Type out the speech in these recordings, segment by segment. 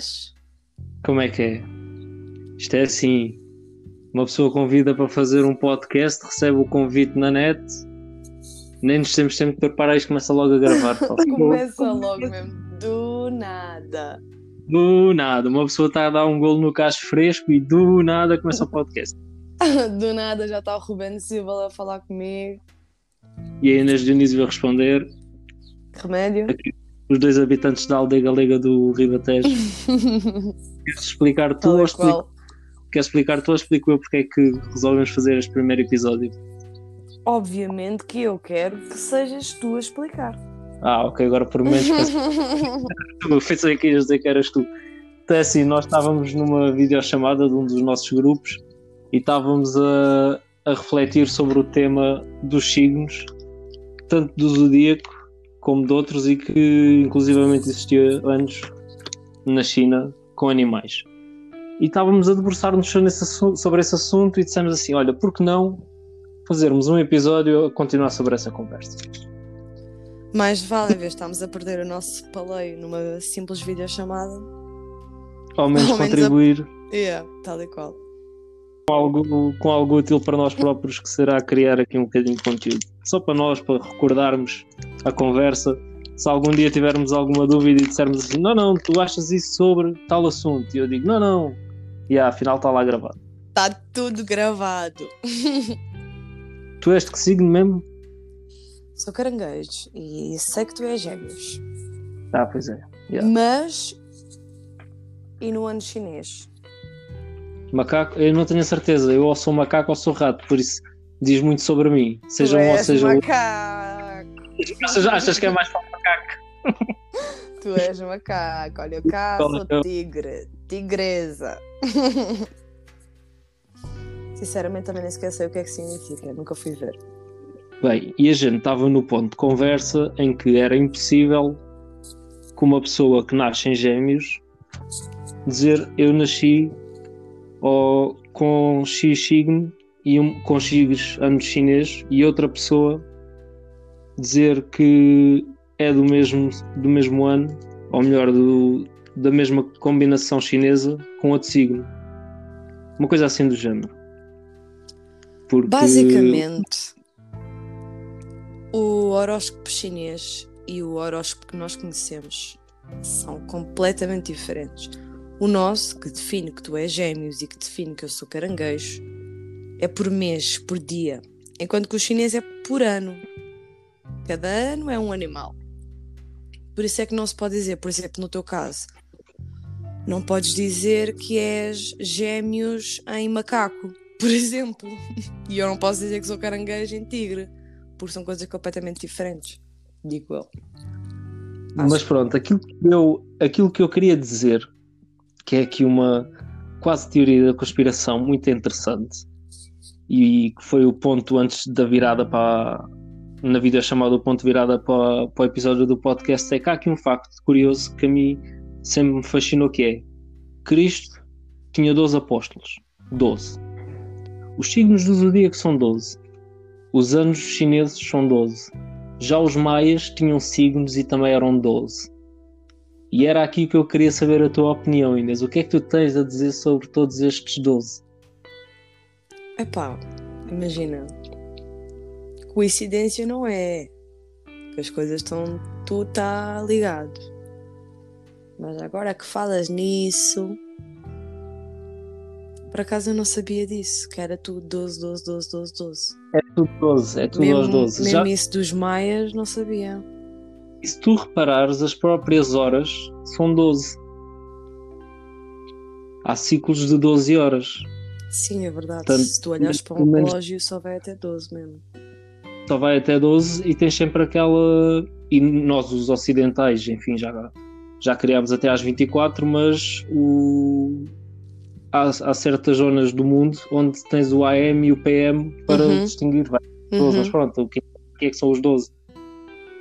estás? Como é que é? Isto é assim: uma pessoa convida para fazer um podcast, recebe o convite na net, nem nos temos tempo de preparar e começa logo a gravar. Começa logo mesmo, do nada. Do nada, uma pessoa está a dar um golo no cacho fresco e do nada começa o podcast. do nada já está o Rubén Silva a falar comigo. E a Inês Dionísio vai responder. Remédio? Aqui, os dois habitantes da aldeia galega do Ribatejo. Queres explicar tu ou explico? Queres explicar tu ou explico eu porque é que resolvemos fazer este primeiro episódio? Obviamente que eu quero que sejas tu a explicar. Ah, ok, agora por menos pensei que ias dizer que eras tu. Então é assim, nós estávamos numa videochamada de um dos nossos grupos e estávamos a, a refletir sobre o tema dos signos, tanto do zodíaco como de outros, e que inclusivamente existia anos na China com animais. E estávamos a debruçar-nos sobre esse assunto e dissemos assim: olha, por que não fazermos um episódio a continuar sobre essa conversa? Mais vale, em estarmos a perder o nosso paleio numa simples videochamada. Ao menos Ao menos a- contribuir Yeah, tal e qual. com algo, com algo útil para nós próprios, que será criar aqui um bocadinho de conteúdo. Só para nós, para recordarmos a conversa. Se algum dia tivermos alguma dúvida e dissermos assim, não, não, tu achas isso sobre tal assunto, e eu digo, não, não, e ah, afinal está lá gravado. Está Tá tudo gravado. Tu és de que signo mesmo? Sou caranguejo e sei que tu és gêmeos. Ah, pois é. Yeah. Mas. E no ano chinês? Macaco, eu não tenho a certeza, eu ou sou macaco ou sou rato, por isso diz muito sobre mim. Seja tu um ou seja outro. Achas, achas que é mais para o macaco? Tu és macaco. Olha, eu cá Qual sou é o- tigre. Tigresa. Sinceramente, também nem sequer sei o que é que significa. Nunca fui ver. Bem, e a gente estava no ponto de conversa em que era impossível que uma pessoa que nasce em gêmeos dizer eu nasci ou com X signo e um, com X anos chinês e outra pessoa dizer que é do mesmo, do mesmo ano, ou melhor, do, da mesma combinação chinesa com outro signo. Uma coisa assim do género. Porque... Basicamente, o horóscopo chinês e o horóscopo que nós conhecemos são completamente diferentes. O nosso, que define que tu és gêmeos e que define que eu sou caranguejo, é por mês, por dia. Enquanto que o chinês é por ano. Cada ano é um animal. Por isso é que não se pode dizer, por exemplo, no teu caso, não podes dizer que és gêmeos em macaco, por exemplo. E eu não posso dizer que sou caranguejo em tigre, porque são coisas completamente diferentes. Digo eu. Mas pronto, aquilo que, eu, aquilo que eu queria dizer, que é aqui uma quase teoria da conspiração muito interessante, e que foi o ponto antes da virada para. Na videochamada, o ponto de virada para, para o episódio do podcast, é que há aqui um facto curioso que a mim sempre me fascinou: que é Cristo tinha 12 apóstolos. 12. Os signos do zodíaco são 12. Os anos chineses são 12. Já os maias tinham signos e também eram 12. E era aqui que eu queria saber a tua opinião, Inês. O que é que tu tens a dizer sobre todos estes 12? Epá, imagina. Coincidência não é. Que as coisas estão. Tu está ligado. Mas agora que falas nisso. Por acaso eu não sabia disso, que era tudo 12, 12, 12, 12, 12. É tudo 12, é tudo aos 12. mesmo Já, isso dos maias, não sabia. e se tu reparares, as próprias horas são 12. Há ciclos de 12 horas. Sim, é verdade. Portanto, Se tu olhares para um relógio, só vai até 12 mesmo. Só vai até 12 e tens sempre aquela. E nós, os ocidentais, enfim, já, já criámos até às 24, mas o... há, há certas zonas do mundo onde tens o AM e o PM para Uhum. distinguir. 12, mas Uhum. pronto, o que, que é que são os 12?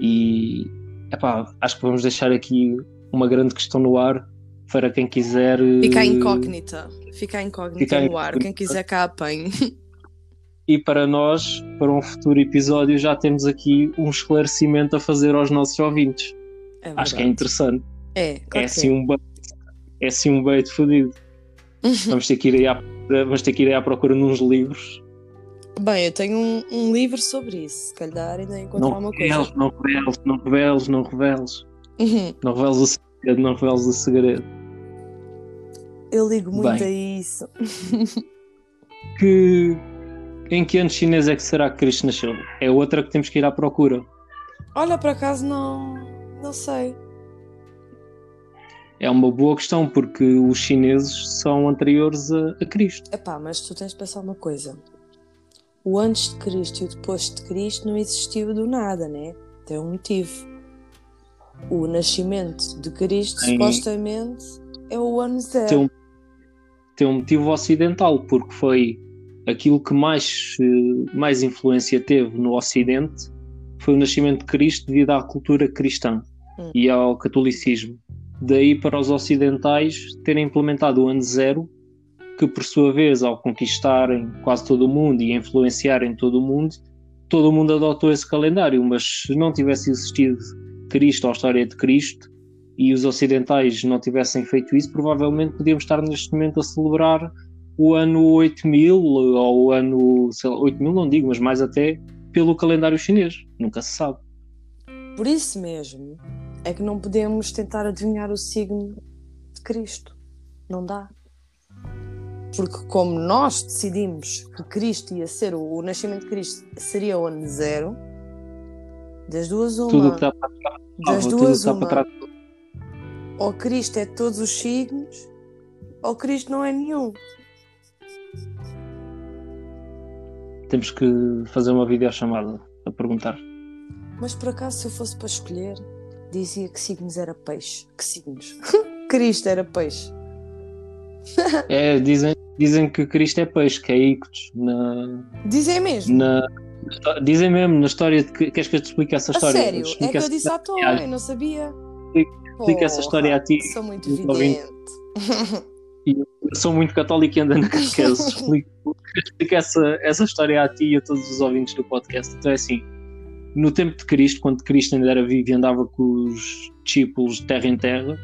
E epá, acho que vamos deixar aqui uma grande questão no ar para quem quiser. Fica eh, incógnita. Fica incógnita Fica no ar. Quem quiser cá apanhe. E para nós, para um futuro episódio, já temos aqui um esclarecimento a fazer aos nossos ouvintes. É Acho que é interessante. É, claro é assim um ba- é assim um bait fodido. vamos, ter que ir aí à, vamos ter que ir à procura nos livros. Bem, eu tenho um, um livro sobre isso, se calhar ainda encontrar Não uma reveles, coisa. não reveles, não reveles, não reveles. Uhum. Não reveles o segredo, não reveles o segredo. Eu ligo muito Bem. a isso. Que, em que ano chinês é que será que Cristo nasceu? É outra que temos que ir à procura. Olha, por acaso não, não sei. É uma boa questão, porque os chineses são anteriores a, a Cristo. Epá, mas tu tens de pensar uma coisa. O antes de Cristo e o depois de Cristo não existiu do nada, né? Tem um motivo. O nascimento de Cristo, supostamente, é o ano zero. Tem um, tem um motivo ocidental, porque foi aquilo que mais, eh, mais influência teve no Ocidente foi o nascimento de Cristo devido à cultura cristã Hum. e ao catolicismo. Daí para os ocidentais terem implementado o ano zero, que por sua vez, ao conquistarem quase todo o mundo e influenciarem todo o mundo, todo o mundo adotou esse calendário. Mas se não tivesse existido Cristo ou a história de Cristo, e os ocidentais não tivessem feito isso, provavelmente podíamos estar neste momento a celebrar o ano 8000 ou o ano, sei lá, 8000 não digo, mas mais até pelo calendário chinês. Nunca se sabe. Por isso mesmo é que não podemos tentar adivinhar o signo de Cristo. Não dá. Porque como nós decidimos que Cristo ia ser o, o nascimento de Cristo seria o ano zero, das duas uma, Tudo que está para trás, das tudo duas uma, para trás. ou Cristo é todos os signos, ou Cristo não é nenhum. Temos que fazer uma videochamada a perguntar. Mas por acaso, se eu fosse para escolher, dizia que signos era peixe. Que signos? Cristo era peixe. É, dizem, dizem que Cristo é peixe, que é Ictus. Na, Dizem mesmo. na, dizem mesmo na história de que queres que eu te explique essa A história? sério? É que eu disse à toa, eu não sabia. explica essa história a ti, Sou muito Eu sou muito católico e ando na catequese. Explico, explico essa, essa história a ti e a todos os ouvintes do podcast. Então é assim, no tempo de Cristo, quando Cristo ainda era vivo e andava com os discípulos de terra em terra,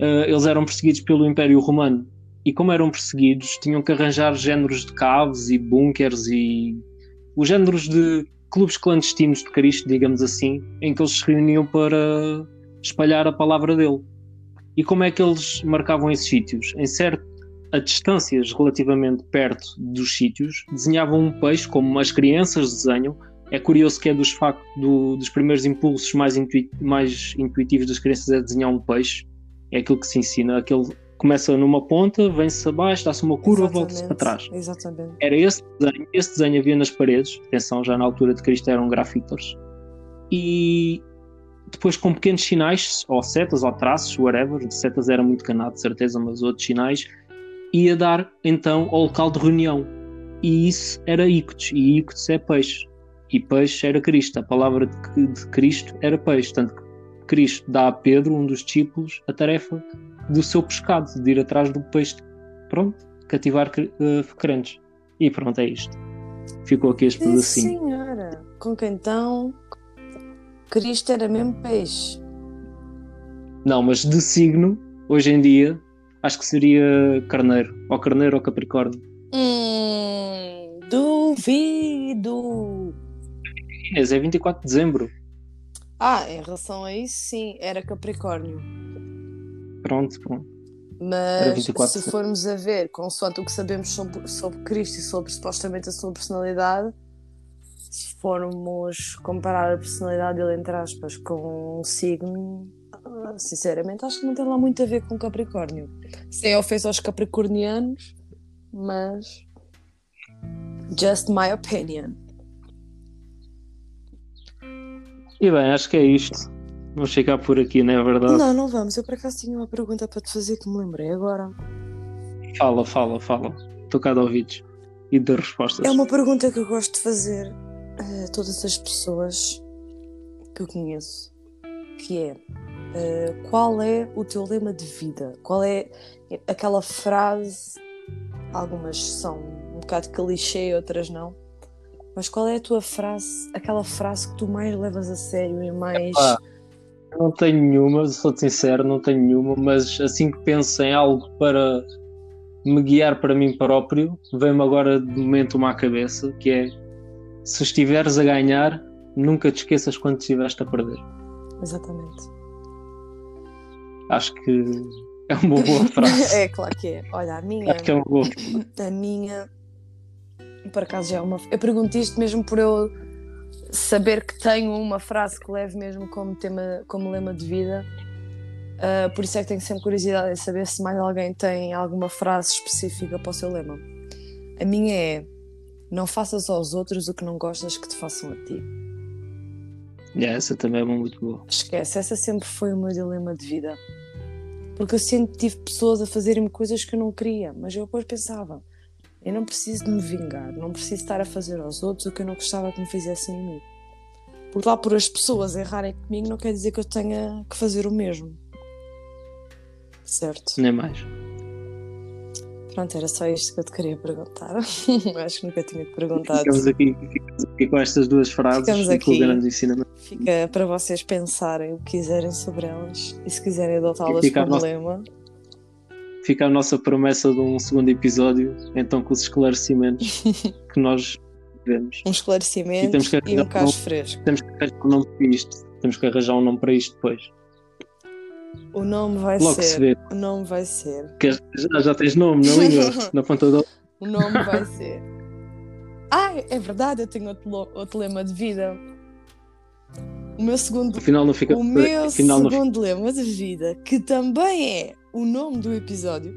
eh, eles eram perseguidos pelo Império Romano. E como eram perseguidos, tinham que arranjar géneros de caves e bunkers e os géneros de clubes clandestinos de Cristo, digamos assim, em que eles se reuniam para espalhar a palavra dele. E como é que eles marcavam esses sítios? Em certo, a distâncias relativamente perto dos sítios, desenhavam um peixe como as crianças desenham. É curioso que é dos, facto, do- dos primeiros impulsos mais, mais intuitivos das crianças é desenhar um peixe. É aquilo que se ensina. Aquele começa numa ponta, vem-se abaixo, dá-se uma curva, volta-se para trás. Exatamente. Era esse desenho, esse desenho havia nas paredes, atenção, já na altura de Cristo eram grafiters, e depois com pequenos sinais, ou setas, ou traços, whatever, setas era muito canado, de certeza, mas outros sinais, ia dar então ao local de reunião. E isso era Ictus, e Ictus é peixe. E peixe era Cristo, a palavra de, de Cristo era peixe, tanto que Cristo dá a Pedro, um dos discípulos, a tarefa do seu pescado, de ir atrás do peixe, pronto, cativar eh, crentes. E pronto, é isto. Ficou aqui este Sim, pedacinho. senhora. Com que então Cristo era mesmo peixe. Não, mas de signo, hoje em dia, acho que seria carneiro. Ou carneiro ou capricórnio. Hum, duvido. Inês, é 24 de dezembro. Ah, em relação a isso, sim, era Capricórnio. Pronto, pronto. Mas 24 se formos a ver, consoante o que sabemos sobre, sobre Cristo e sobre supostamente a sua personalidade, se formos comparar a personalidade dele, entre aspas, com um signo, ah, sinceramente acho que não tem lá muito a ver com Capricórnio. Sem ofensa aos capricornianos, mas. Just my opinion. E bem, acho que é isto. Vamos ficar por aqui, não é verdade? Não, não vamos. Eu por acaso tinha uma pergunta para te fazer que me lembrei agora. Fala, fala, fala. Estou cá de ouvidos. E de respostas. É uma pergunta que eu gosto de fazer a todas as pessoas que eu conheço, que é eh, qual é o teu lema de vida? Qual é aquela frase? Algumas são um bocado clichê, outras não. Mas qual é a tua frase, aquela frase que tu mais levas a sério e mais não tenho nenhuma, sou sincero, não tenho nenhuma, mas assim que penso em algo para me guiar para mim próprio, vem-me agora de momento uma à cabeça, que é se estiveres a ganhar, nunca te esqueças quando estiveste a perder. Exatamente. Acho que é uma boa frase. é, claro que é. Olha, a minha. Acho que é uma boa A minha. Por acaso já é uma. Eu pergunto isto mesmo por eu saber que tenho uma frase que levo mesmo como tema, como lema de vida. Uh, por isso é que tenho sempre curiosidade em saber se mais alguém tem alguma frase específica para o seu lema. A minha é: não faças aos outros o que não gostas que te façam a ti. Yeah, essa também é muito boa. Esquece, essa sempre foi o meu dilema de vida. Porque eu sempre tive pessoas a fazerem-me coisas que eu não queria, mas eu depois pensava: eu não preciso de me vingar, não preciso estar a fazer aos outros o que eu não gostava que me fizessem a mim. Por lá por as pessoas errarem comigo não quer dizer que eu tenha que fazer o mesmo. Certo? Nem mais. Pronto, era só isto que eu te queria perguntar. Acho que nunca tinha te perguntado. Ficamos aqui, ficamos aqui com estas duas frases ficamos aqui. com o grande ensinamento. Fica para vocês pensarem o que quiserem sobre elas e se quiserem adotá-las como nossa, lema. Fica a nossa promessa de um segundo episódio, então com os esclarecimentos que nós vemos. Um esclarecimento e, e um caso fresco. Temos que arranjar um nome para isto. Temos que arranjar um nome para isto depois. O nome vai Logo ser. Se vê. O nome vai ser. Que já, já tens nome na língua, na ponta do. O nome vai ser. Ah, é verdade, eu tenho outro, outro lema de vida. O meu segundo. Afinal, não fica... O meu Afinal, segundo fica... lema de vida, que também é o nome do episódio.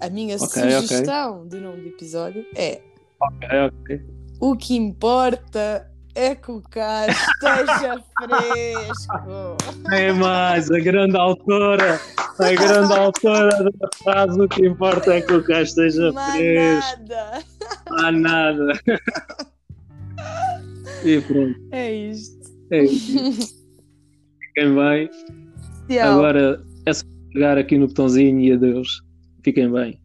A minha okay, sugestão okay. do nome do episódio é. Ok, ok. O que importa é que o cá esteja fresco. É mais, a grande autora, a grande autora da frase, o que importa é que o cá esteja Mais fresco. Nada. Há nada. E pronto. É isto. É isto. Fiquem bem. Tchau. Agora é só pegar aqui no botãozinho e adeus. Fiquem bem.